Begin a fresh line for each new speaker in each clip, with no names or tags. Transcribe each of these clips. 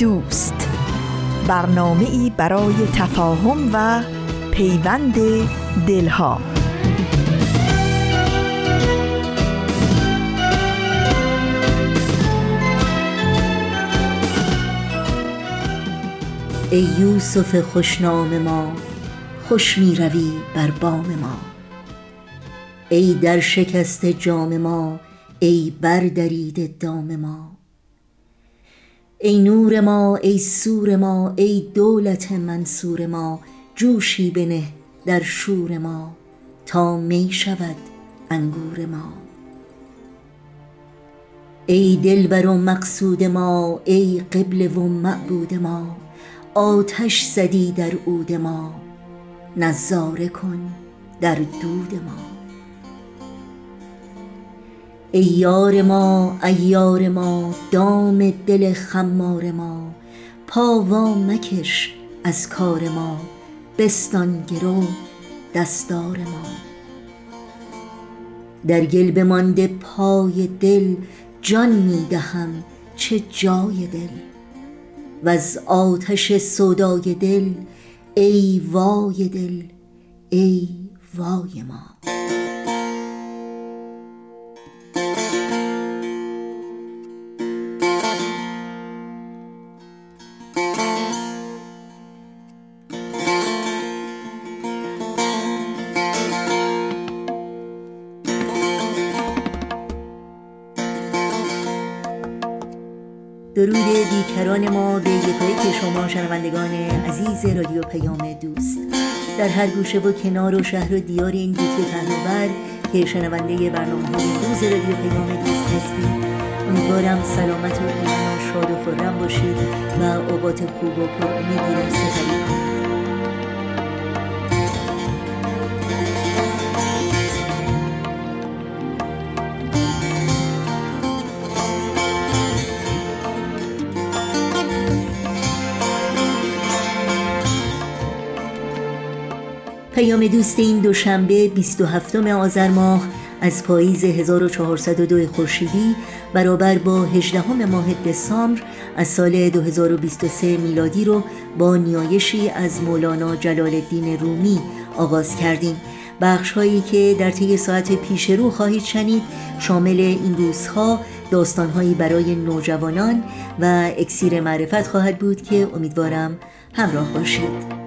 دوست. برنامه ای برای تفاهم و پیوند دلها.
ای یوسف خوشنام ما خوش می روی بر بام ما. ای در شکست جام ما ای بردرید دام ما. ای نور ما ای سور ما ای دولت منصور ما جوشی بنه در شور ما تا می شود انگور ما. ای دلبر و مقصود ما ای قبل و معبود ما آتش زدی در عود ما نظاره کن در دود ما. ای یار ما ایار ما دام دل خمار ما پا مکش از کار ما بستان گرو دستار ما. در گل بمانده پای دل جان می دهم چه جای دل. و از آتش سودای دل ای وای دل ای وای ما. بیکران ما به یکایک شما شنوندگان عزیز رادیو پیام دوست. در هر گوشه و کنار و شهر و دیار این گوشه پهناور که شنونده برنامه های روز رادیو پیام دوست هستید امیدوارم سلامت و ایمان شاد و خورم باشید و اوقات خوب و پر امیدی را سپری پیام دوست این دوشنبه 27 آذر ماه از پاییز 1402 خورشیدی برابر با 18 ماه دسامبر از سال 2023 میلادی رو با نیایشی از مولانا جلال الدین رومی آغاز کردیم. بخش هایی که در طی ساعت پیش رو خواهید شنید شامل این روزها داستانهایی برای نوجوانان و اکسیر معرفت خواهد بود که امیدوارم همراه باشید.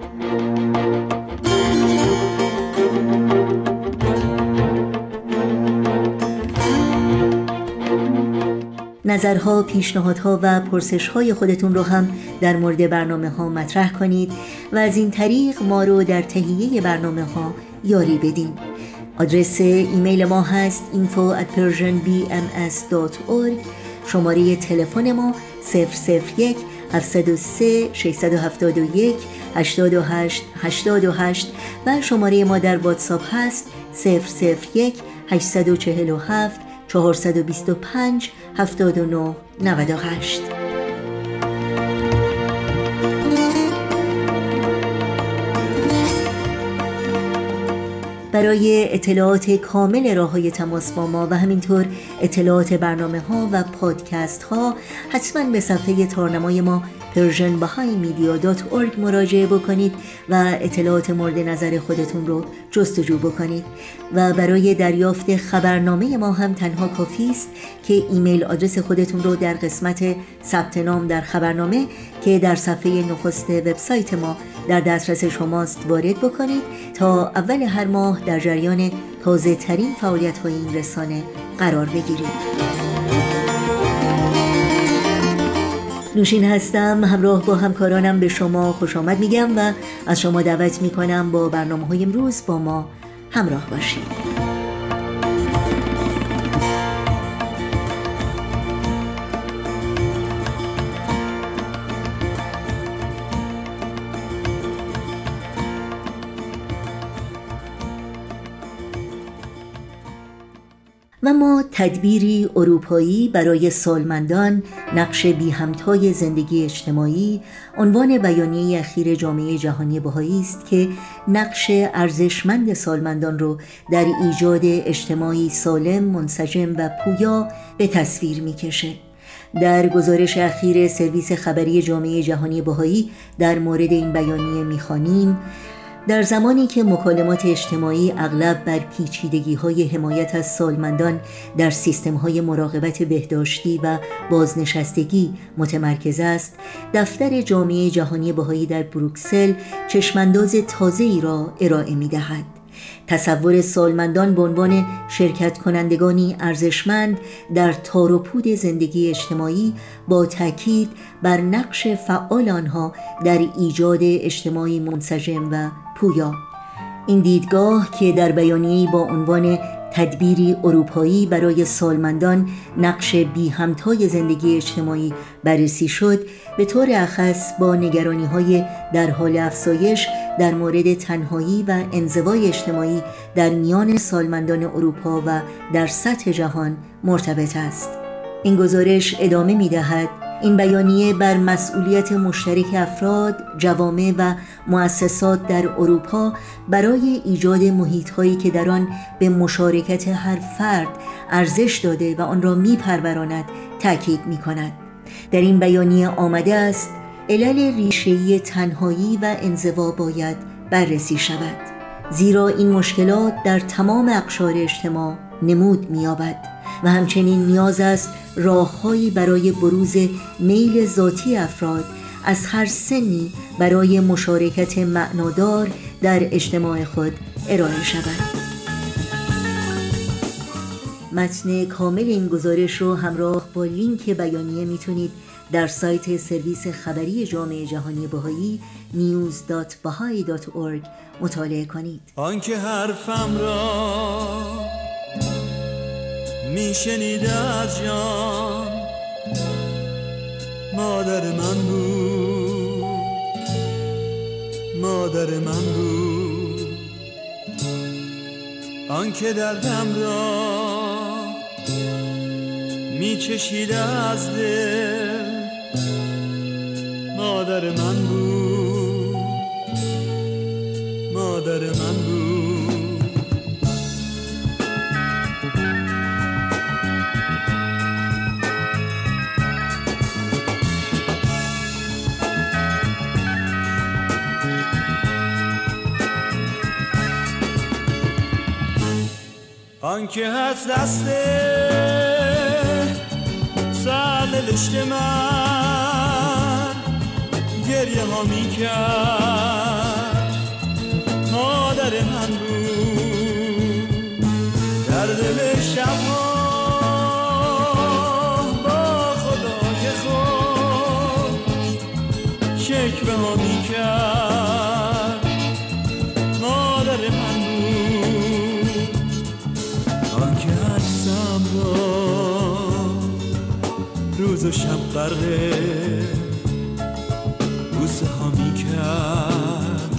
نظرها، پیشنهادها و پرسشهای خودتون رو هم در مورد برنامه ها مطرح کنید و از این طریق ما رو در تهیه برنامه ها یاری بدین. آدرس ایمیل ما هست info at persianbms.org شماره تلفن ما 001 703 671 828 828 و شماره ما در واتساپ هست 001 847 425 79 98 برای اطلاعات کامل راه های تماس با ما و همینطور اطلاعات برنامه ها و پادکست ها حتما به صفحه تارنمای ما persianbahaimedia.org مراجعه بکنید و اطلاعات مورد نظر خودتون رو جستجو بکنید. و برای دریافت خبرنامه ما هم تنها کافی است که ایمیل آدرس خودتون رو در قسمت ثبت نام در خبرنامه که در صفحه نخست وبسایت ما در دسترس شماست وارد بکنید تا اول هر ماه در جریان تازه ترین فعالیت های این رسانه قرار بگیرید. نوشین هستم همراه با همکارانم به شما خوش آمد میگم و از شما دعوت می‌کنم با برنامه های امروز با ما همراه باشید. و ما تدبیری اروپایی برای سالمندان نقش بی همتای زندگی اجتماعی عنوان بیانیه اخیر جامعه جهانی بهایی است که نقش ارزشمند سالمندان رو در ایجاد اجتماعی سالم، منسجم و پویا به تصویر می‌کشه. در گزارش اخیر سرویس خبری جامعه جهانی بهایی در مورد این بیانیه می‌خوانیم در زمانی که مکالمات اجتماعی اغلب بر پیچیدگی های حمایت از سالمندان در سیستم های مراقبت بهداشتی و بازنشستگی متمرکز است دفتر جامعه جهانی بهایی در بروکسل چشمانداز تازه ای را ارائه می دهد. تصور سالمندان به عنوان شرکت کنندگانی ارزشمند در تار و پود زندگی اجتماعی با تاکید بر نقش فعال آنها در ایجاد اجتماعی منسجم و پویا. این دیدگاه که در بیانیه‌ای با عنوان تدبیری اروپایی برای سالمندان نقش بی همتای زندگی اجتماعی بررسی شد به طور اخص با نگرانی های در حال افزایش در مورد تنهایی و انزوای اجتماعی در میان سالمندان اروپا و در سطح جهان مرتبط است. این گزارش ادامه می دهد این بیانیه بر مسئولیت مشترک افراد، جوامع و مؤسسات در اروپا برای ایجاد محیطهایی که در آن به مشارکت هر فرد ارزش داده و آن را میپروراند تاکید می کند. در این بیانیه آمده است علل ریشهی تنهایی و انزوا باید بررسی شود زیرا این مشکلات در تمام اقشار اجتماع نمود می‌یابد و همچنین نیاز است راههایی برای بروز میل ذاتی افراد از هر سنی برای مشارکت معنادار در اجتماع خود ارائه شود. متن کامل این گزارش رو همراه با لینک بیانیه می‌تونید در سایت سرویس خبری جامعه جهانی بهایی news.bahai.org مطالعه کنید.
آنکه حرفم را میشنیده از جان. مادر من بود. مادر من بود. آنکه دردم را میچشیده از دل. مادر من بود. مادر من بود. آنکه هست دست سرنوشت من. گریه ها می کرد مادر من بود. در دل شبها با خدای خود شکوه ها می روز و شب برقه بوسه ها می کرد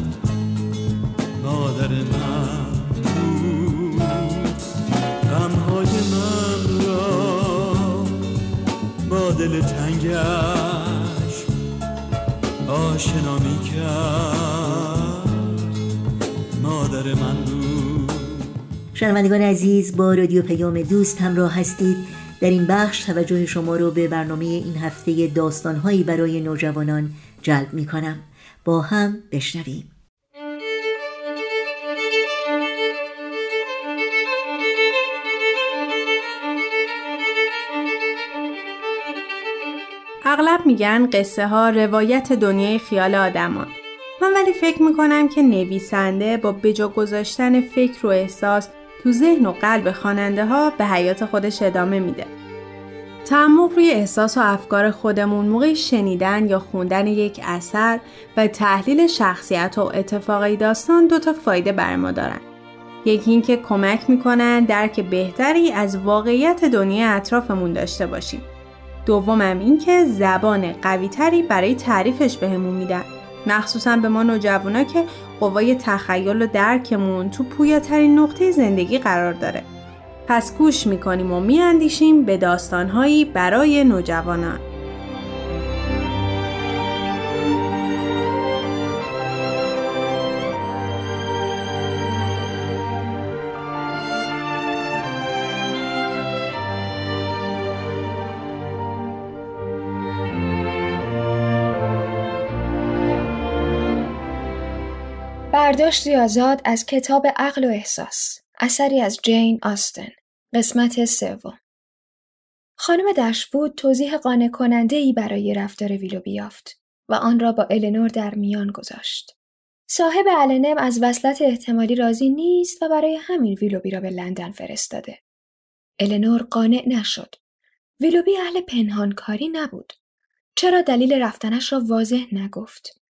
مادر من بود غمهای من را با دل تنگش آشنا می کرد مادر من بود.
شنوندگان عزیز با رادیو پیام دوست همراه هستید. در این بخش توجه شما رو به برنامه این هفته داستانهایی برای نوجوانان جلب می کنم با هم بشنویم.
اغلب میگن قصه ها روایت دنیای خیال آدمان. من ولی فکر می‌کنم که نویسنده با بجا گذاشتن فکر و احساس تو ذهن و قلب خواننده ها به حیات خودش ادامه میده. تعمق روی احساس و افکار خودمون موقع شنیدن یا خوندن یک اثر و تحلیل شخصیت و اتفاقی داستان دو تا فایده بر ما دارن. یکی اینکه کمک می‌کنن درک بهتری از واقعیت دنیا اطرافمون داشته باشیم. دومم اینکه زبان قویتری برای تعریفش بهمون میدن. مخصوصا به ما نوجوانا که قوای تخیل و درکمون تو پویاترین نقطه زندگی قرار داره. پس گوش می‌کنیم و میاندیشیم به داستانهایی برای نوجوانان.
برداشتی آزاد از کتاب عقل و احساس اثری از جین آستن قسمت سوم خانم دشوود توضیح قانع کننده ای برای رفتار ویلوبی یافت و آن را با النور در میان گذاشت. صاحب النم از وصلت احتمالی راضی نیست و برای همین ویلوبی را به لندن فرستاده. النور قانع نشد. ویلوبی اهل پنهانکاری نبود. چرا دلیل رفتنش را واضح نگفت؟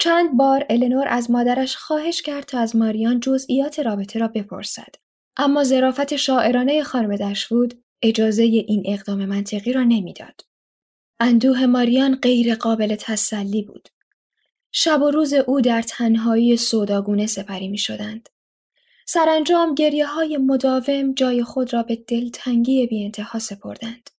چند بار النور از مادرش خواهش کرد تا از ماریان جزئیات رابطه را بپرسد. اما ظرافت شاعرانه خانم دشوود اجازه این اقدام منطقی را نمی‌داد. اندوه ماریان غیر قابل تسلی بود. شب و روز او در تنهایی سوداگونه سپری می شدند. سرانجام گریه های مداوم جای خود را به دلتنگی بی انتها سپردند.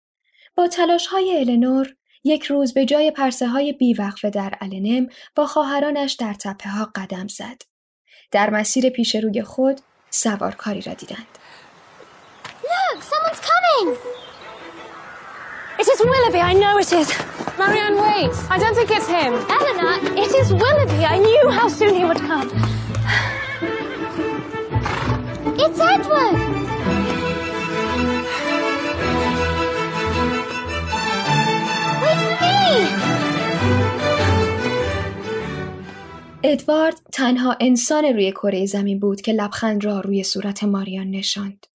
با تلاش های النور یک روز به جای پرسه های بیوقفه در النم با خواهرانش در تپه ها قدم زد. در مسیر پیش روی خود سوارکاری را دیدند.
Look, someone's coming! It is Willoughby, I know it is.
Marianne, wait. I don't think it's him.
Eleanor, it is Willoughby. I knew how soon he would come. It's Edward!
ادوارد تنها انسان روی کره زمین بود که لبخند را روی صورت ماریان نشاند.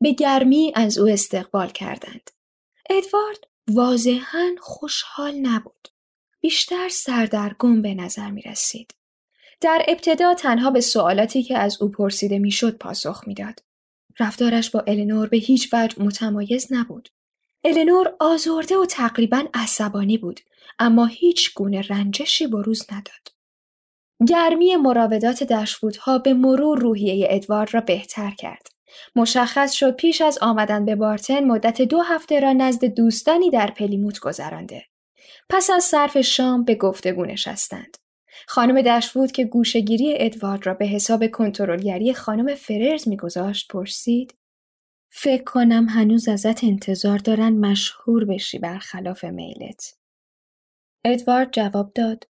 به گرمی از او استقبال کردند. ادوارد واضحا خوشحال نبود. بیشتر سردرگم به نظر می رسید. در ابتدا تنها به سوالاتی که از او پرسیده می‌شد پاسخ می‌داد. رفتارش با النور به هیچ وجه متمایز نبود. النور آزرده و تقریبا عصبانی بود اما هیچ گونه رنجشی بروز نداد. گرمی مراودات دشفودها به مرور روحیه ادوارد را بهتر کرد. مشخص شد پیش از آمدن به بارتن مدت دو هفته را نزد دوستانی در پلیموت گذرانده. پس از صرف شام به گفتگو نشستند. خانم دشفود که گوشگیری ادوارد را به حساب کنترلگری خانم فررز میگذاشت پرسید فکر کنم هنوز ازت انتظار دارن مشهور بشی برخلاف میلت. ادوارد جواب داد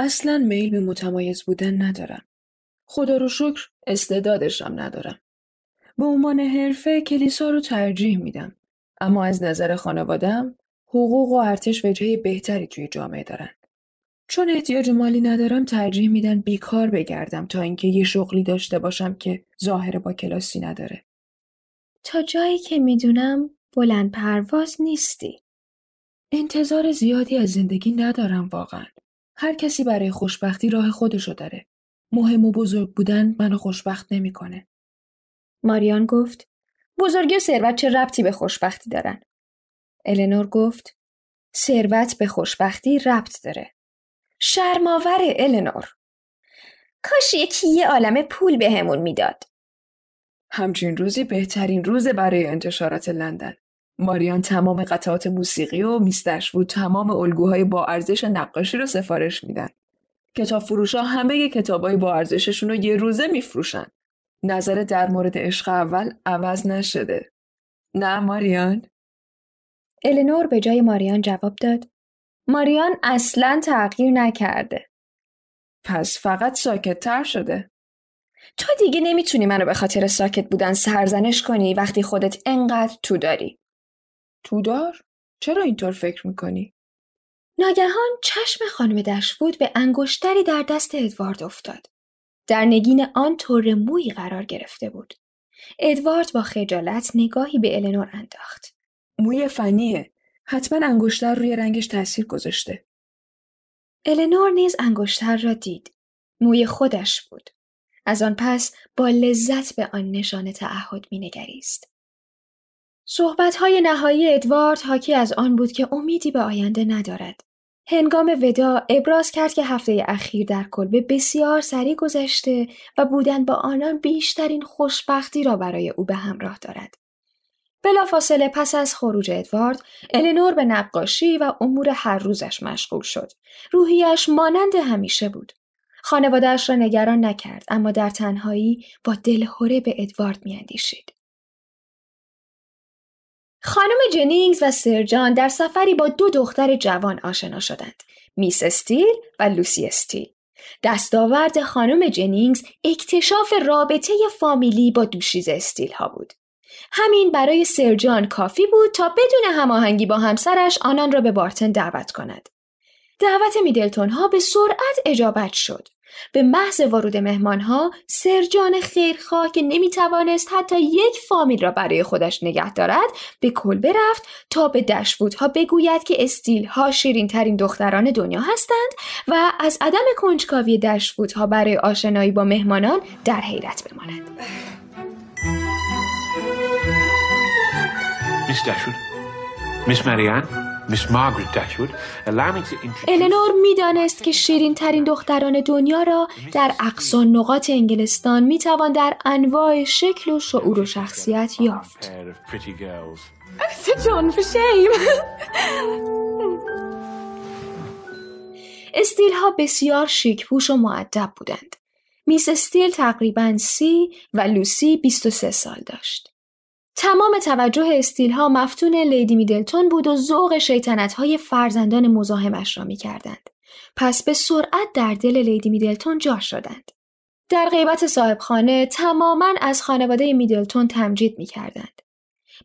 اصلا میل به متمایز بودن ندارم. خدا رو شکر استعدادشم ندارم. به عنوان حرفه کلیسا رو ترجیح میدم. اما از نظر خانوادم حقوق و ارتش وجهه بهتری توی جامعه دارن. چون احتیاج مالی ندارم ترجیح میدن بیکار بگردم تا اینکه یه شغلی داشته باشم که ظاهر با کلاسی نداره.
تا جایی که می‌دونم بلند پرواز نیستی.
انتظار زیادی از زندگی ندارم واقعا. هر کسی برای خوشبختی راه خودشو داره. مهم و بزرگ بودن منو خوشبخت نمی‌کنه.
ماریان گفت بزرگی و ثروت چه ربطی به خوشبختی دارن؟ النور گفت ثروت به خوشبختی ربط داره. شرماور النور. کاش یکی یه عالم پول بهمون به می‌داد.
همچین روزی بهترین روز برای انتشارات لندن. ماریان تمام قطعات موسیقی و میستش بود تمام الگوهای با ارزش نقاشی رو سفارش میدن. کتاب فروشا همه کتابای با ارزششون رو یه روزه میفروشن. نظر در مورد عشق اول عوض نشده. نه ماریان؟
النور به جای ماریان جواب داد. ماریان اصلا تغییر نکرده.
پس فقط ساکت تر شده.
تو دیگه نمی‌تونی منو به خاطر ساکت بودن سرزنش کنی وقتی خودت انقدر تو داری.
تو دار؟ چرا اینطور فکر می‌کنی؟
ناگهان چشم خانم دشفود به انگشتری در دست ادوارد افتاد. در نگین آن طور موی قرار گرفته بود. ادوارد با خجالت نگاهی به النور انداخت.
موی فنیه. حتما انگشتر روی رنگش تاثیر گذاشته.
النور نیز انگشتر را دید. موی خودش بود. از آن پس با لذت به آن نشان تعهد مینگریست. صحبتهای نهایی ادوارد حاکی از آن بود که امیدی به آینده ندارد. هنگام ودا ابراز کرد که هفته اخیر در کلبه بسیار سریع گذشته و بودن با آنان بیشترین خوشبختی را برای او به همراه دارد. بلافاصله پس از خروج ادوارد، النور به نقاشی و امور هر روزش مشغول شد. روحیش مانند همیشه بود. خانوادهش را نگران نکرد اما در تنهایی با دلهوره به ادوارد میاندیشید. خانم جنینگز و سرجان در سفری با دو دختر جوان آشنا شدند. میس استیل و لوسی استیل. دستاورد خانم جنینگز اکتشاف رابطه فامیلی با دوشیز استیل ها بود. همین برای سرجان کافی بود تا بدون هماهنگی با همسرش آنان را به بارتن دعوت کند. دعوت میدلتون ها به سرعت اجابت شد. به محض ورود مهمانها سرجان خیرخواه که نمی‌توانست حتی یک فامیل را برای خودش نگه دارد به کلبه رفت تا به دشبودها بگوید که استیل ها شیرین ترین دختران دنیا هستند و از عدم کنجکاوی دشبودها برای آشنایی با مهمانان در حیرت بماند.
Miss Dashwood, Miss Marianne, Miss Margaret Dashwood, allow me to introduce...
النور می‌دانست که شیرین ترین دختران دنیا را در اقصا نقاط انگلستان می‌توان در انواع شکل و شعور و شخصیت یافت.
Oh, Sir John, for shame.
استیل ها بسیار شیکپوش و معدب بودند. میس استیل تقریبا سی و لوسی 23 سال داشت. تمام توجه استیل ها مفتون لیدی میدلتون بود و ذوق شیطنت های فرزندان مزاحمش را می کردند. پس به سرعت در دل لیدی میدلتون جا شدند. در غیبت صاحبخانه تماما از خانواده میدلتون تمجید می کردند.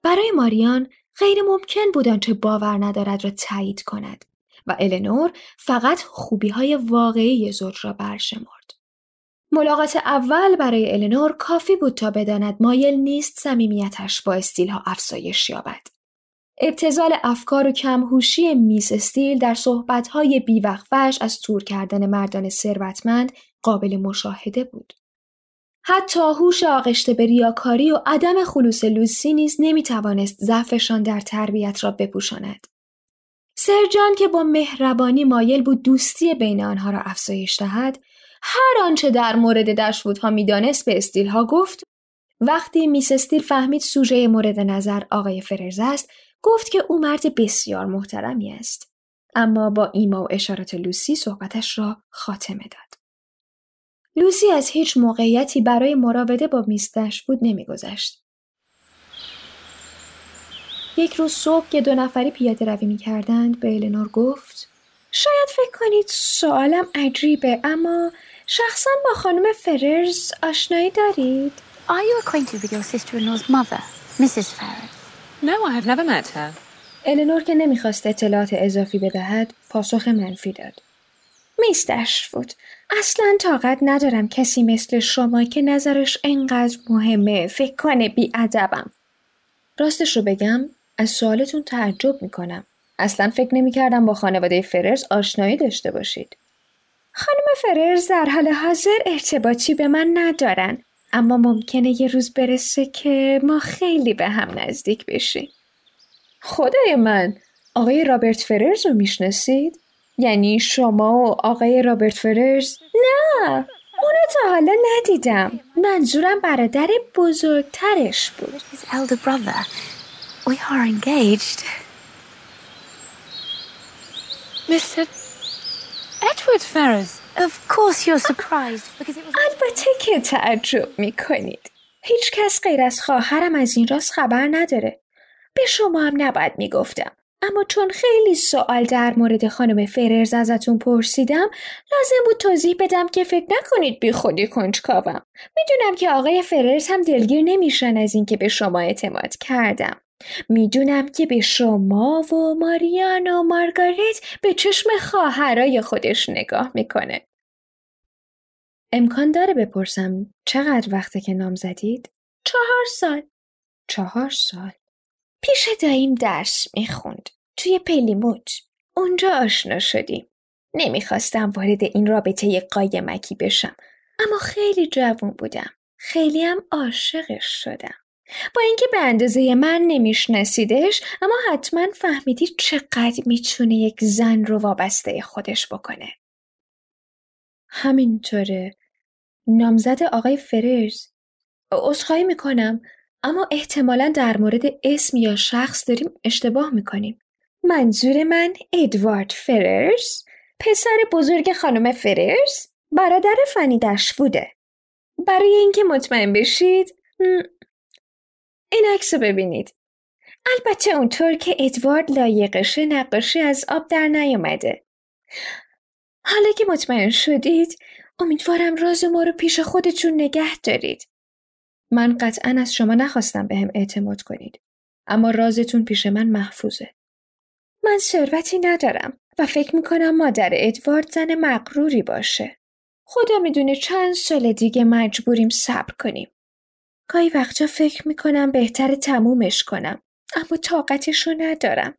برای ماریان غیر ممکن بود آنچه باور ندارد را تایید کند و النور فقط خوبی های واقعی زوج را برشمرد. ملاقات اول برای النور کافی بود تا بداند مایل نیست صمیمیتش با استیلها افزایش یابد. ابتزال افکار و کمهوشی میس استیل در صحبتهای بیوقفش از تور کردن مردان ثروتمند قابل مشاهده بود. حتی هوش آغشته به ریاکاری و عدم خلوص لوسی نیز نمی‌توانست ضعفشان در تربیت را بپوشاند. سرجان که با مهربانی مایل بود دوستی بین آنها را افزایش دهد، هر آنچه در مورد دشوودها می‌دانست به استیلها گفت. وقتی میس استیل فهمید سوژه مورد نظر آقای فررز است گفت که او مرد بسیار محترمی است. اما با ایما و اشارات لوسی صحبتش را خاتمه داد. لوسی از هیچ موقعیتی برای مراوده با میس دشوود نمیگذشت. یک روز صبح که دو نفری پیاده روی می کردند به النور گفت شاید فکر کنید سوالم عجیبه اما شخصا با خانم فررز آشنایی دارید؟
Are you acquainted with your sister-in-law's mother, Mrs. Ferrers?
No, I have never met her.
النور که نمی‌خواست اطلاعات اضافی بدهد پاسخ منفی داد. میس دشفود اصلا طاقت ندارم کسی مثل شما که نظرش انقدر مهمه فکر کنه بیادبم. راستش رو بگم از سوالتون تعجب می‌کنم. اصلا فکر نمی‌کردم با خانواده فررز آشنایی داشته باشید. خانم فررز در حال حاضر ارتباطی به من ندارن اما ممکنه یه روز برسه که ما خیلی به هم نزدیک بشیم. خدای من آقای رابرت فررز رو می‌شناسید؟ یعنی شما و آقای رابرت فررز؟ نه اونو تا حالا ندیدم منظورم برادر بزرگترش بود
His elder brother. We are engaged.
Mr. Edward Ferrers.
Of course you're surprised because it was...
البته که تعجب می‌کنید. هیچ کس غیر از خواهرم از این راست خبر نداره. به شما هم نباید می‌گفتم. اما چون خیلی سوال در مورد خانم فررز ازتون پرسیدم لازم بود توضیح بدم که فکر نکنید بی خودی کنجکاوم. می‌دونم که آقای فررز هم دلگیر نمیشن از اینکه به شما اعتماد کردم. می‌دونم که به شما و ماریان و مارگارت به چشم خواهرای خودش نگاه می‌کنه. امکان داره بپرسم چقدر وقته که نام زدید؟ چهار سال. چهار سال. پیش داییم درس می‌خوند. توی پلیموت. اونجا آشنا شدیم. نمی‌خواستم وارد این رابطه قایمکی بشم. اما خیلی جوون بودم. خیلی هم عاشقش شدم. با اینکه به اندازه من نمیشناسیدش اما حتما فهمیدی چقدر می‌تونه یک زن رو وابسته خودش بکنه همینطوره نامزد آقای فررز عذرخواهی می‌کنم اما احتمالا در مورد اسم یا شخص داریم اشتباه می‌کنیم. منظور من ادوارد فررز پسر بزرگ خانم فررز برادر فنی دشووده. برای اینکه مطمئن بشید این عکس رو ببینید. البته اونطور که ادوارد لایقشه نقاشی از آب در نیامده. حالا که مطمئن شدید امیدوارم راز ما رو پیش خودتون نگه دارید. من قطعا از شما نخواستم به هم اعتماد کنید. اما رازتون پیش من محفوظه. من ثروتی ندارم و فکر می‌کنم مادر ادوارد زن مقروری باشه. خدا می‌دونه چند سال دیگه مجبوریم صبر کنیم. گاهی وقتا فکر می‌کنم بهتر تمومش کنم. اما طاقتشو ندارم.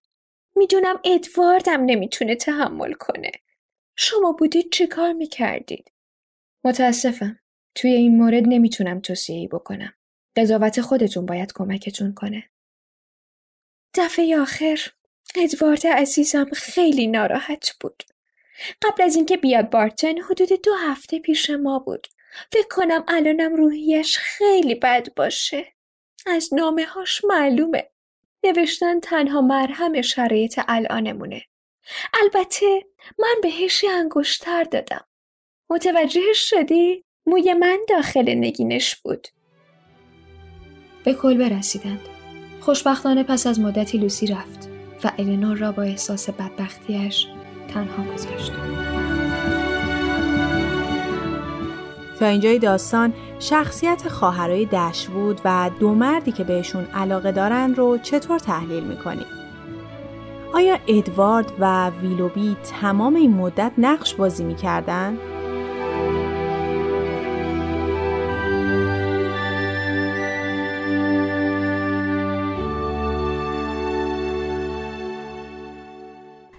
می‌دونم ادواردم نمی‌تونه تحمل کنه. شما بودید چه کار می‌کردید؟ متاسفم. توی این مورد نمی‌تونم توصیه‌ای بکنم. قضاوت خودتون باید کمکتون کنه. دفعه آخر ادوارد عزیزم خیلی ناراحت بود. قبل از اینکه بیاد بارتن حدود دو هفته پیش ما بود. فکر کنم الانم روحیش خیلی بد باشه. از نامه هاش معلومه. نوشتن تنها مرهم شرایط الانمونه. البته من بهش انگشتر دادم. متوجهش شدی؟ موی من داخل نگینش بود. به کل رسیدند. خوشبختانه پس از مدتی لوسی رفت و الینور را با احساس بدبختیش تنها گذاشت.
تا اینجای داستان شخصیت خواهرای دشوود و دو مردی که بهشون علاقه دارن رو چطور تحلیل می‌کنیم؟ آیا ادوارد و ویلوبی تمام این مدت نقش بازی می‌کردن؟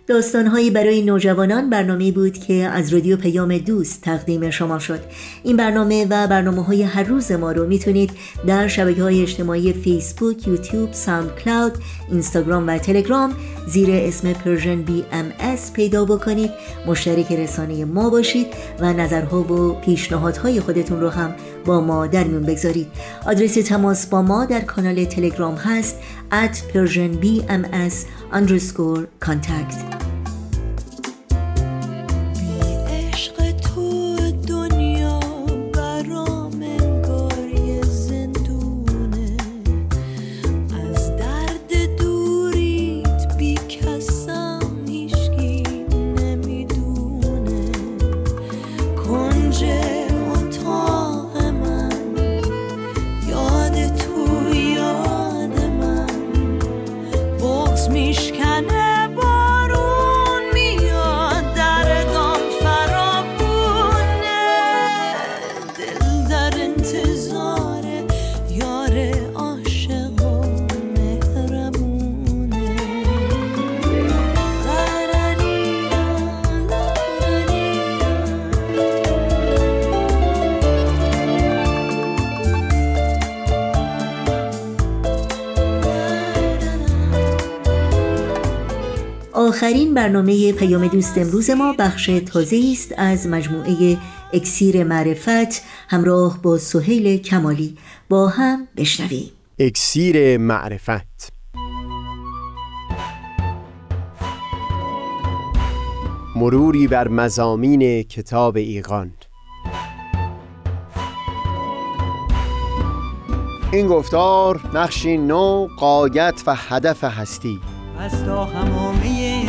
داستانهایی برای نوجوانان برنامه بود که از رادیو پیام دوست تقدیم شما شد. این برنامه و برنامه های هر روز ما رو می‌تونید در شبکه های اجتماعی فیسبوک، یوتیوب، ساوند کلاود، اینستاگرام و تلگرام زیر اسم Persian BMS پیدا بکنید. مشترک رسانه ما باشید و نظرها و پیشنهادهای خودتون رو هم با ما در میون بگذارید. آدرس تماس با ما در کانال تلگرام هست at persianbms underscore contact. برنامه پیام دوست امروز ما بخش تازه است از مجموعه اکسیر معرفت همراه با سهیل کمالی. با هم بشنویم.
اکسیر معرفت. مروری بر مزامین کتاب ایقان این گفتار نقشی نو قایت و هدف هستی.
از تا همامه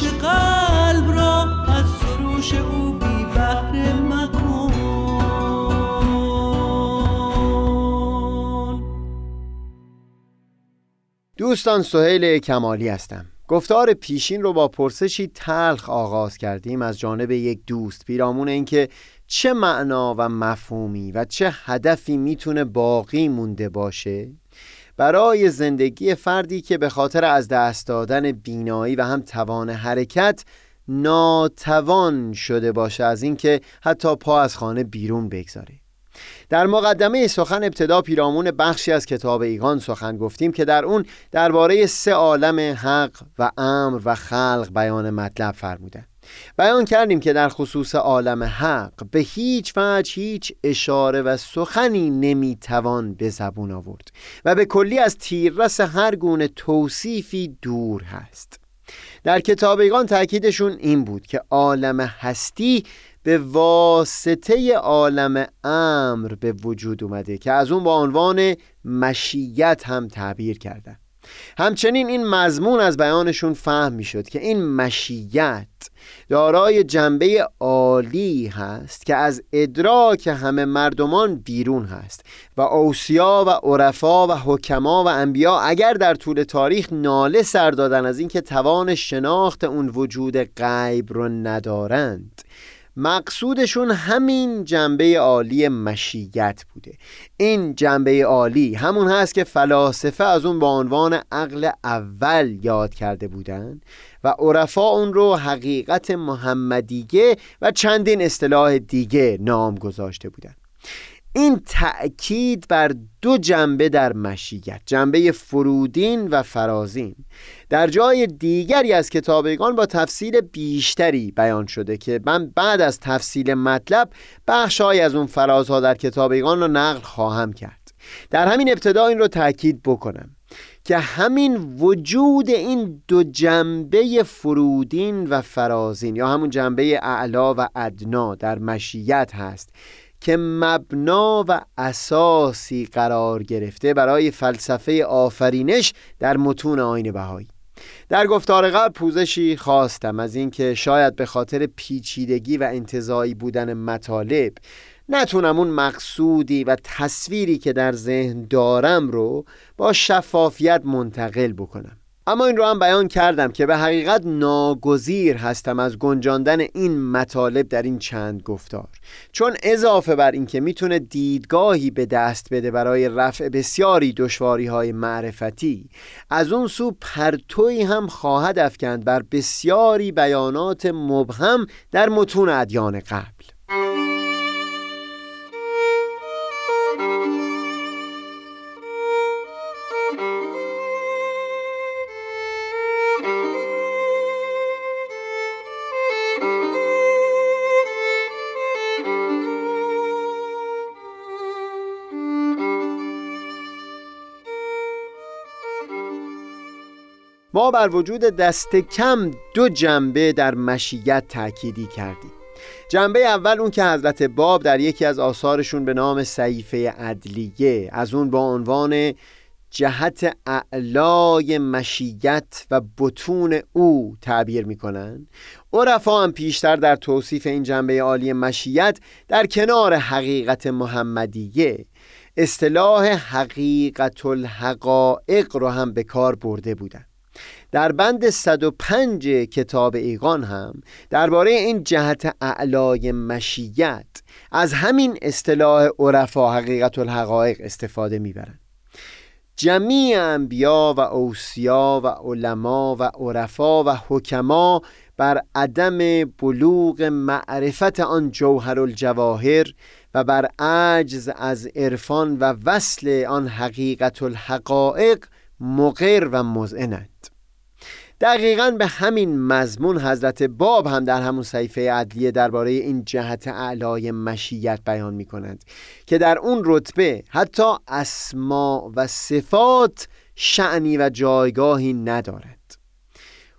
قلب از سروش او بی مکن.
دوستان سهیل کمالی هستم. گفتار پیشین رو با پرسشی تلخ آغاز کردیم از جانب یک دوست. پیرامون اینکه چه معنا و مفهومی و چه هدفی می‌تونه باقی مونده باشه؟ برای زندگی فردی که به خاطر از دست دادن بینایی و هم توان حرکت ناتوان شده باشه از اینکه حتی پا از خانه بیرون بگذاره در مقدمه سخن ابتدا پیرامون بخشی از کتاب ایگان سخن گفتیم که در اون درباره سه عالم حق و امر و خلق بیان مطلب فرموده بیان کردیم که در خصوص عالم حق به هیچ وجه هیچ اشاره و سخنی نمی‌توان به زبون آورد و به کلی از تیررس هر گونه توصیفی دور هست. در کتابیگان تاکیدشون این بود که عالم هستی به واسطه عالم امر به وجود اومده که از اون با عنوان مشیت هم تعبیر کردن. همچنین این مضمون از بیانشون فهم می شد که این مشیت دارای جنبه عالی هست که از ادراک همه مردمان بیرون هست و اوسیا و عرفا و حکما و انبیا اگر در طول تاریخ ناله سر دادن از اینکه توان شناخت اون وجود غیب رو ندارند مقصودشون همین جنبه عالی مشیت بوده. این جنبه عالی همون هست که فلاسفه از اون با عنوان عقل اول یاد کرده بودن و عرفا اون رو حقیقت محمدیگه و چندین اصطلاح دیگه نام گذاشته بودن. این تأکید بر دو جنبه در مشیت جنبه فرودین و فرازین. در جای دیگری از کتابگان با تفصیل بیشتری بیان شده که من بعد از تفصیل مطلب بخشهایی از اون فرازها در کتابگان را نقل خواهم کرد. در همین ابتدا این رو تأکید بکنم که همین وجود این دو جنبه فرودین و فرازین یا همون جنبه اعلا و ادنا در مشیت هست. که مبنا و اساسی قرار گرفته برای فلسفه آفرینش در متون آین بهایی. در گفتار قبل پوزشی خواستم از اینکه شاید به خاطر پیچیدگی و انتظایی بودن مطالب نتونم اون مقصودی و تصویری که در ذهن دارم رو با شفافیت منتقل بکنم. اما این رو هم بیان کردم که به حقیقت ناگزیر هستم از گنجاندن این مطالب در این چند گفتار. چون اضافه بر اینکه می‌تونه دیدگاهی به دست بده برای رفع بسیاری دشواری های معرفتی از اون سو پرتوی هم خواهد افکند بر بسیاری بیانات مبهم در متون ادیان قبل. ما بر وجود دست کم دو جنبه در مشیت تأکیدی کردیم. جنبه اول اون که حضرت باب در یکی از آثارشون به نام سعیفه عدلیه از اون با عنوان جهت اعلای مشیت و بتون او تعبیر می‌کنن. عرفا هم پیشتر در توصیف این جنبه عالی مشیت در کنار حقیقت محمدیه. اصطلاح حقیقت الحقائق رو هم به کار برده بودن. در بند 105 کتاب ایقان هم درباره این جهت اعلای مشیت از همین اصطلاح عرفا حقیقت الحقایق استفاده می‌برند. جمیع انبیا و اوسیا و علما و عرفا و حکما بر عدم بلوغ معرفت آن جوهر الجواهر و بر عجز از عرفان و وصل آن حقیقت الحقائق مقر و مزعنند. دقیقا به همین مضمون حضرت باب هم در همون صحیفه عدلیه درباره این جهت اعلای مشیت بیان می کنند که در اون رتبه حتی اسما و صفات شعنی و جایگاهی ندارد.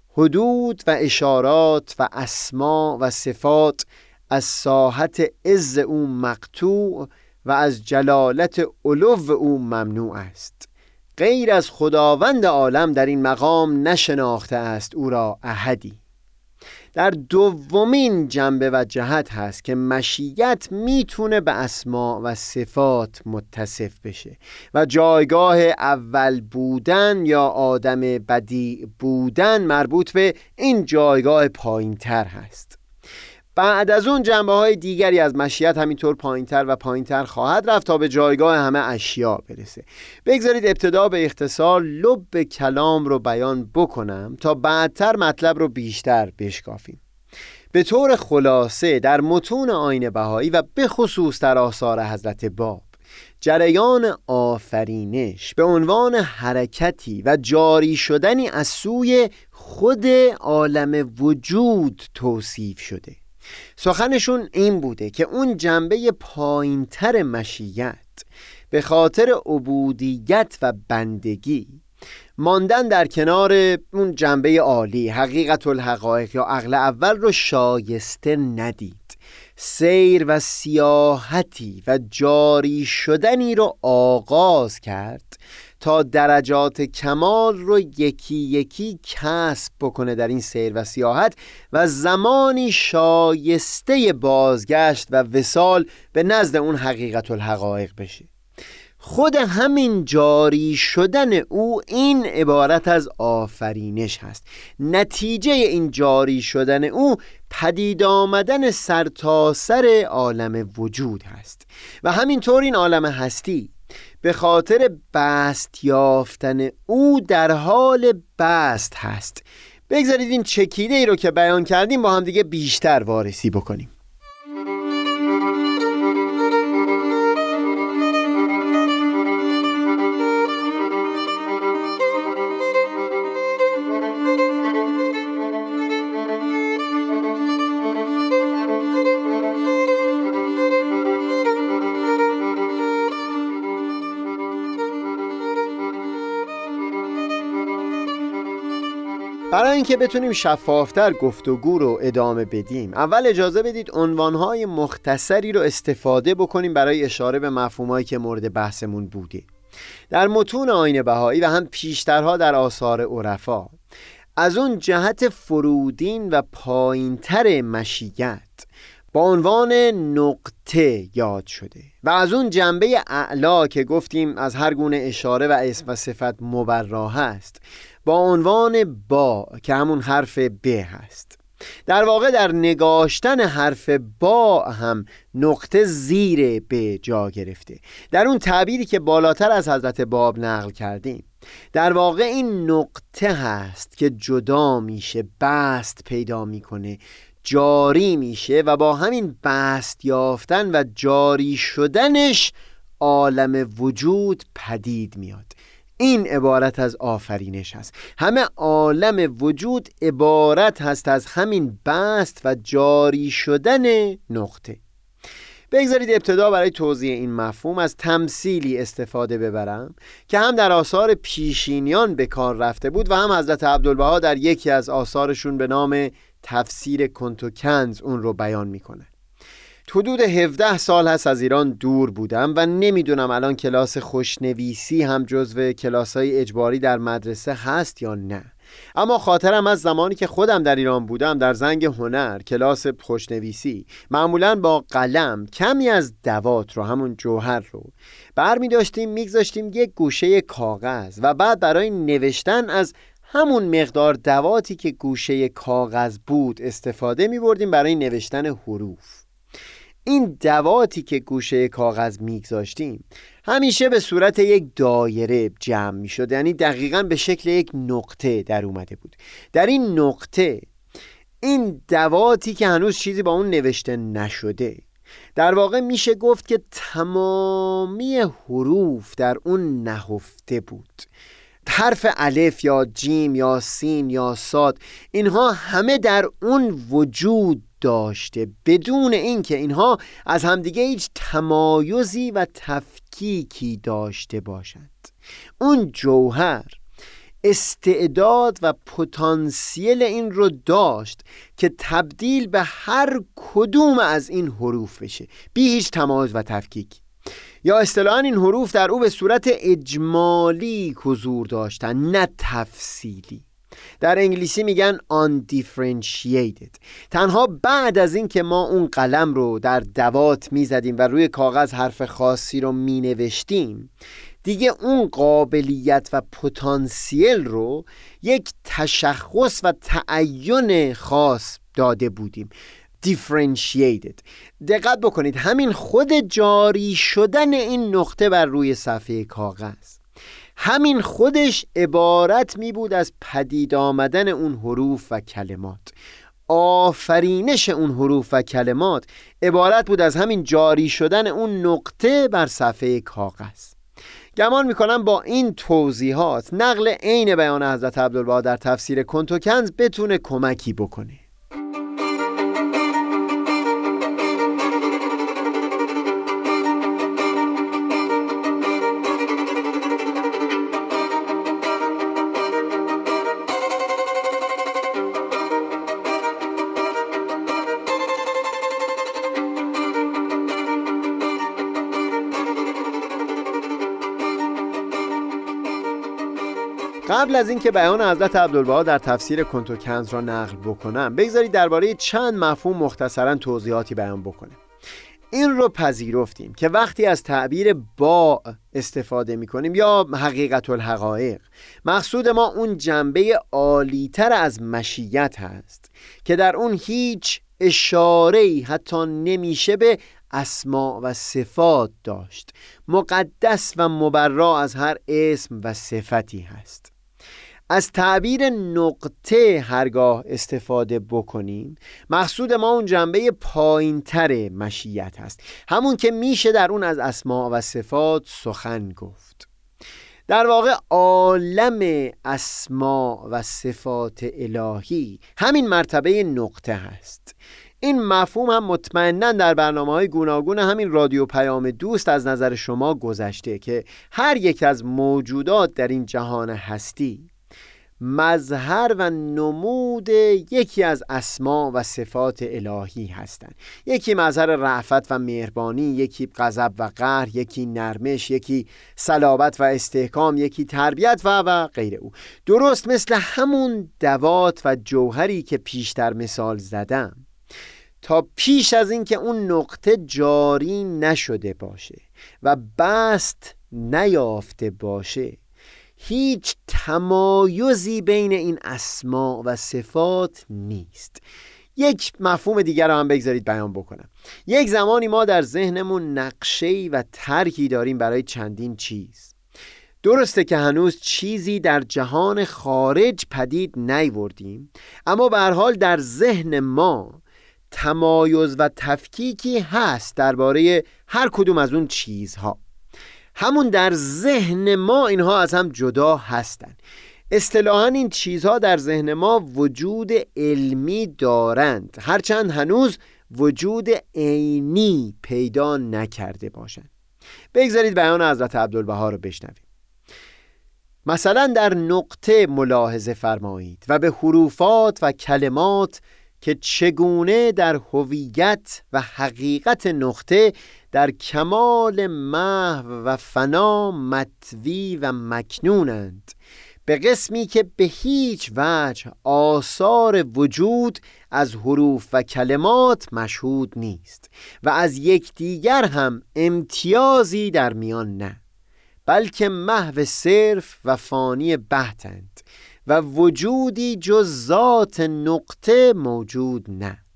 حدود و اشارات و اسما و صفات از ساحت عز او مقطوع و از جلالت علو او ممنوع است. غیر از خداوند عالم در این مقام نشناخته است او را احدی. در دومین جنبه و جهت هست که مشیت می‌تونه به اسما و صفات متصف بشه و جایگاه اول بودن یا آدم بدی بودن مربوط به این جایگاه پایین تر هست. بعد از اون جنبه های دیگری از مشیت همینطور پایینتر و پایینتر خواهد رفت تا به جایگاه همه اشیا برسه. بگذارید ابتدا به اختصار لب کلام رو بیان بکنم تا بعدتر مطلب رو بیشتر بشکافیم. به طور خلاصه در متون آین بهایی و به خصوص در آثار حضرت باب جریان آفرینش به عنوان حرکتی و جاری شدنی از سوی خود عالم وجود توصیف شده. سخنشون این بوده که اون جنبه پایینتر مشیت به خاطر عبودیت و بندگی ماندن در کنار اون جنبه عالی حقیقت الحقایق یا عقل اول رو شایسته ندید. سیر و سیاحتی و جاری شدنی رو آغاز کرد تا درجات کمال رو یکی یکی کسب بکنه در این سیر و سیاحت و زمانی شایسته بازگشت و وسال به نزد اون حقیقت الحقایق بشه. خود همین جاری شدن او این عبارت از آفرینش هست. نتیجه این جاری شدن او پدید آمدن سرتاسر سر عالم وجود هست و همینطور این عالم هستی به خاطر بست یافتن او در حال بست هست. بگذارید این چکیده ای رو که بیان کردیم با هم دیگه بیشتر وارسی بکنیم. اینکه بتونیم شفافتر گفتگو رو ادامه بدیم. اول اجازه بدید عنوانهای مختصری رو استفاده بکنیم برای اشاره به مفهومهایی که مورد بحثمون بوده. در متون آین بهایی و هم پیشترها در آثار عرفا. از اون جهت فرودین و پایینتر مشیت با عنوان نقطه یاد شده و از اون جنبه اعلا که گفتیم از هر گونه اشاره و اسم و صفت مبراه است با عنوان با که همون حرف ب هست. در واقع در نگاشتن حرف با هم نقطه زیر به جا گرفته. در اون تعبیری که بالاتر از حضرت باب نقل کردیم. در واقع این نقطه هست که جدا میشه بست پیدا می‌کنه جاری میشه و با همین بست یافتن و جاری شدنش عالم وجود پدید میاد. این عبارت از آفرینش هست همه عالم وجود عبارت هست از همین بست و جاری شدن نقطه. بگذارید ابتدا برای توضیح این مفهوم از تمثیلی استفاده ببرم که هم در آثار پیشینیان به کار رفته بود و هم حضرت عبدالبها در یکی از آثارشون به نام تفسیر کنتوکنز اون رو بیان می‌کنه. حدود 17 سال هست از ایران دور بودم و نمی‌دونم الان کلاس خوشنویسی هم جزو کلاس های اجباری در مدرسه هست یا نه. اما خاطرم از زمانی که خودم در ایران بودم در زنگ هنر کلاس خوشنویسی معمولا با قلم کمی از دوات رو همون جوهر رو بر می داشتیم میگذاشتیم یک گوشه کاغذ و بعد برای نوشتن از همون مقدار دواتی که گوشه کاغذ بود استفاده می بردیم برای نوشتن حروف. این دواتی که گوشه کاغذ میگذاشتیم همیشه به صورت یک دایره جمع می شد یعنی دقیقا به شکل یک نقطه در اومده بود. در این نقطه این دواتی که هنوز چیزی با اون نوشته نشده در واقع میشه گفت که تمامی حروف در اون نهفته بود. حرف الف یا جیم یا سین یا ساد اینها همه در اون وجود داشته. بدون اینکه اینها از همدیگه هیچ تمایزی و تفکیکی داشته باشند. اون جوهر استعداد و پتانسیل این رو داشت که تبدیل به هر کدوم از این حروف بشه. بی هیچ تمایز و تفکیک. یا اصطلاحا این حروف در او به صورت اجمالی حضور داشتن نه تفصیلی. در انگلیسی میگن undifferentiated. تنها بعد از اینکه ما اون قلم رو در دوات می‌زدیم و روی کاغذ حرف خاصی رو مینوشتیم دیگه اون قابلیت و پتانسیل رو یک تشخص و تعین خاص داده بودیم. Differentiated. دقت بکنید همین خود جاری شدن این نقطه بر روی صفحه کاغذ. همین خودش عبارت می بود از پدید آمدن اون حروف و کلمات. آفرینش اون حروف و کلمات عبارت بود از همین جاری شدن اون نقطه بر صفحه کاغذ. گمان می‌کنم با این توضیحات نقل عین بیان حضرت عبدالبها در تفسیر کنتوکنز بتونه کمکی بکنه. قبل از اینکه بیان حضرت عبدالبها در تفسیر کنتو کنز را نقل بکنم بگذارید درباره چند مفهوم مختصرا توضیحاتی بیان بکنم. این رو پذیرفتیم که وقتی از تعبیر با استفاده می کنیم یا حقیقت الحقایق مقصود ما اون جنبه عالیتر از مشیت هست که در اون هیچ اشاره حتی نمیشه به اسما و صفات داشت. مقدس و مبرا از هر اسم و صفتی هست. از تعبیر نقطه هرگاه استفاده بکنیم مقصود ما اون جنبه پایینتر مشیت هست. همون که میشه در اون از اسما و صفات سخن گفت. در واقع عالم اسما و صفات الهی همین مرتبه نقطه هست. این مفهوم هم مطمئنا در برنامه های گوناگون همین رادیو پیام دوست از نظر شما گذشته که هر یک از موجودات در این جهان هستی. مظهر و نمود یکی از اسما و صفات الهی هستند. یکی مظهر رعفت و مهربانی یکی غضب و قهر یکی نرمش یکی صلابت و استحکام یکی تربیت و و غیر او. درست مثل همون دوات و جوهری که پیشتر مثال زدم. تا پیش از اینکه اون نقطه جاری نشده باشه و بست نیافته باشه هیچ تمایزی بین این اسما و صفات نیست. یک مفهوم دیگر رو هم بگذارید بیان بکنم. یک زمانی ما در ذهنمون نقشه و ترکی داریم برای چندین چیز. درسته که هنوز چیزی در جهان خارج پدید نیوردیم اما به حال در ذهن ما تمایز و تفکیکی هست درباره هر کدوم از اون چیزها. همون در ذهن ما اینها از هم جدا هستند اصطلاحا این چیزها در ذهن ما وجود علمی دارند. هرچند هنوز وجود عینی پیدا نکرده باشند. بگذارید بیان حضرت عبدالبها رو بشنویم. مثلا در نقطه ملاحظه فرمایید و به حروفات و کلمات که چگونه در هویت و حقیقت نقطه در کمال محو و فنا متوی و مکنونند. به قسمی که به هیچ وجه آثار وجود از حروف و کلمات مشهود نیست و از یکدیگر هم امتیازی در میان نه بلکه محو صرف و فانی بهتند و وجودی جز ذات نقطه موجود نه.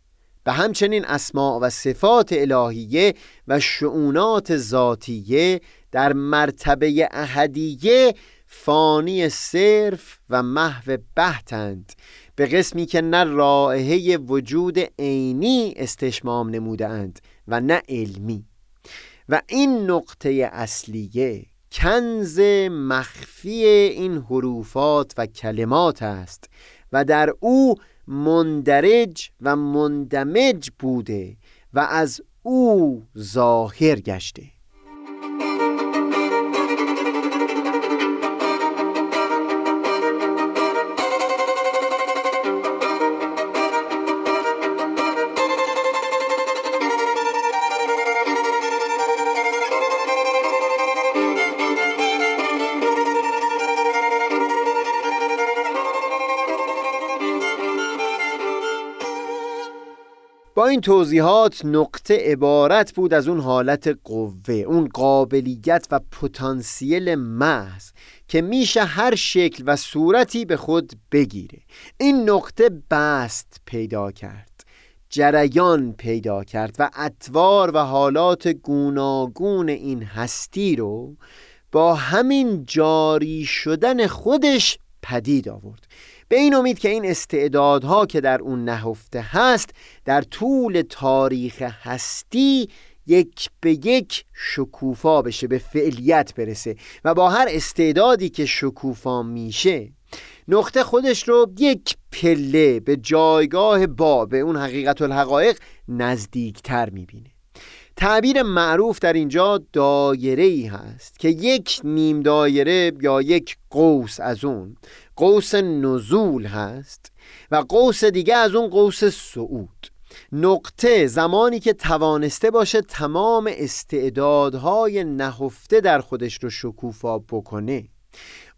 و همچنین اسماع و صفات الهیه و شعونات ذاتیه در مرتبه احدیه فانی صرف و محو بهتند به قسمی که نه رائحه وجود عینی استشمام نموده اند و نه علمی. و این نقطه اصلیه کنز مخفی این حروفات و کلمات است و در او مندرج و مندمج بوده و از او ظاهر گشته. این توضیحات نقطه عبارت بود از اون حالت قوه اون قابلیت و پتانسیل محض که میشه هر شکل و صورتی به خود بگیره. این نقطه بست پیدا کرد جریان پیدا کرد و اطوار و حالات گوناگون این هستی رو با همین جاری شدن خودش پدید آورد. به این امید که این استعدادها که در اون نهفته هست در طول تاریخ هستی یک به یک شکوفا بشه به فعلیت برسه و با هر استعدادی که شکوفا میشه نقطه خودش رو یک پله به جایگاه با به اون حقیقت الحقایق نزدیکتر می‌بینه. تعبیر معروف در اینجا دایره ای هست که یک نیم دایره یا یک قوس از اون. قوس نزول هست و قوس دیگه از اون قوس صعود. نقطه زمانی که توانسته باشه تمام استعدادهای نهفته در خودش رو شکوفا بکنه.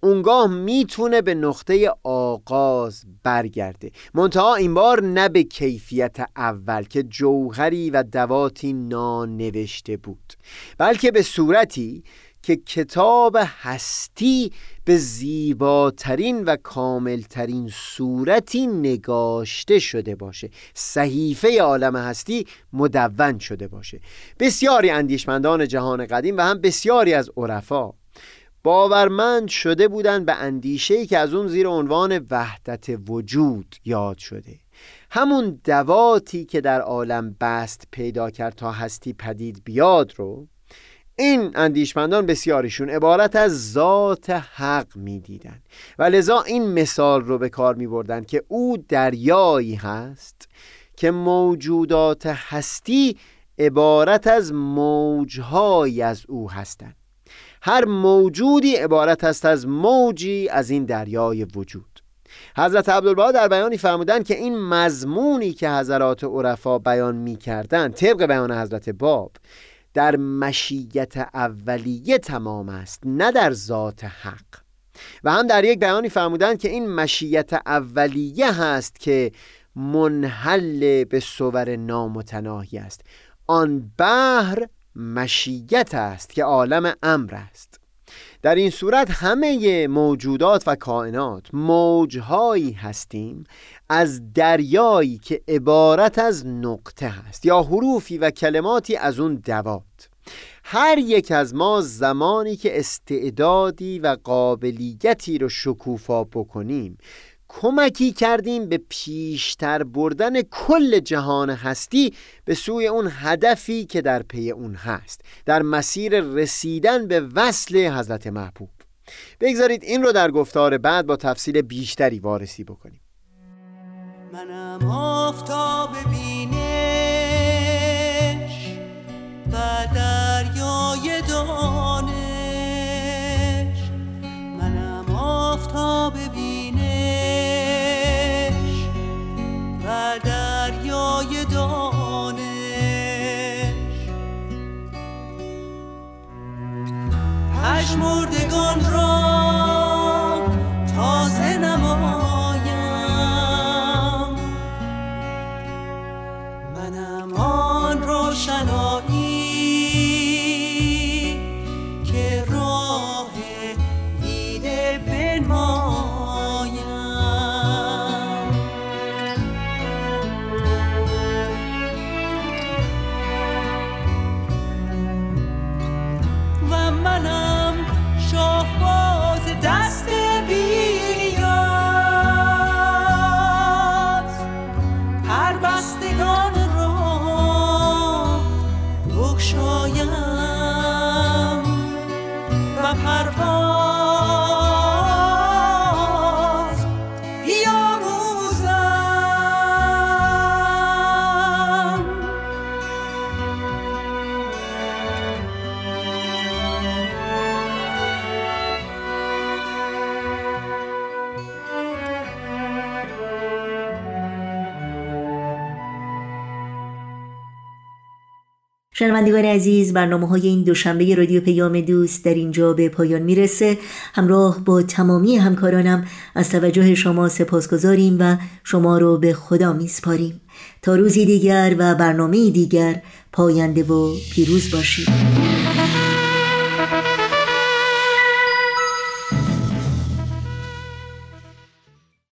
اونگاه می‌تونه به نقطه آغاز برگرده. منتها این بار نه به کیفیت اول که جوهری و دواتی نانوشته بود بلکه به صورتی که کتاب هستی به زیباترین و کاملترین صورتی نگاشته شده باشه. صحیفه عالم هستی مدون شده باشه. بسیاری اندیشمندان جهان قدیم و هم بسیاری از عرفا باورمند شده بودند به اندیشه‌ای که از اون زیر عنوان وحدت وجود یاد شده. همون دواتی که در عالم بست پیدا کرد تا هستی پدید بیاد رو این اندیشمندان بسیاریشون عبارت از ذات حق می‌دیدن. و لذا این مثال رو به کار می بردن که او دریایی هست که موجودات هستی عبارت از موجهایی از او هستند. هر موجودی عبارت است از موجی از این دریای وجود. حضرت عبدالبها در بیانی فرمودند که این مضمونی که حضرات عرفا بیان می کردن طبق بیان حضرت باب در مشیت اولیه تمام است نه در ذات حق. و هم در یک بیانی فرمودند که این مشیت اولیه هست که منحل به صور نامتناهی است. آن بحر مشیت است که عالم امر است. در این صورت همه موجودات و کائنات موجهایی هستیم از دریایی که عبارت از نقطه هست یا حروفی و کلماتی از اون دوات. هر یک از ما زمانی که استعدادی و قابلیتی رو شکوفا بکنیم کمکی کردیم به پیشتر بردن کل جهان هستی به سوی اون هدفی که در پی اون هست در مسیر رسیدن به وصل حضرت محبوب. بگذارید این رو در گفتار بعد با تفصیل بیشتری وارسی بکنیم.
منم آفتاب بینش و دریای دانش. منم آفتاب بینش. پشمردگان را تازه نمایم. منم آن روشنایی
شنوندگان عزیز برنامه های این دوشنبه رادیو پیام دوست در اینجا به پایان می‌رسه. همراه با تمامی همکارانم از توجه شما سپاسگزاریم و شما رو به خدا میسپاریم. تا روزی دیگر و برنامه دیگر پاینده و پیروز باشید.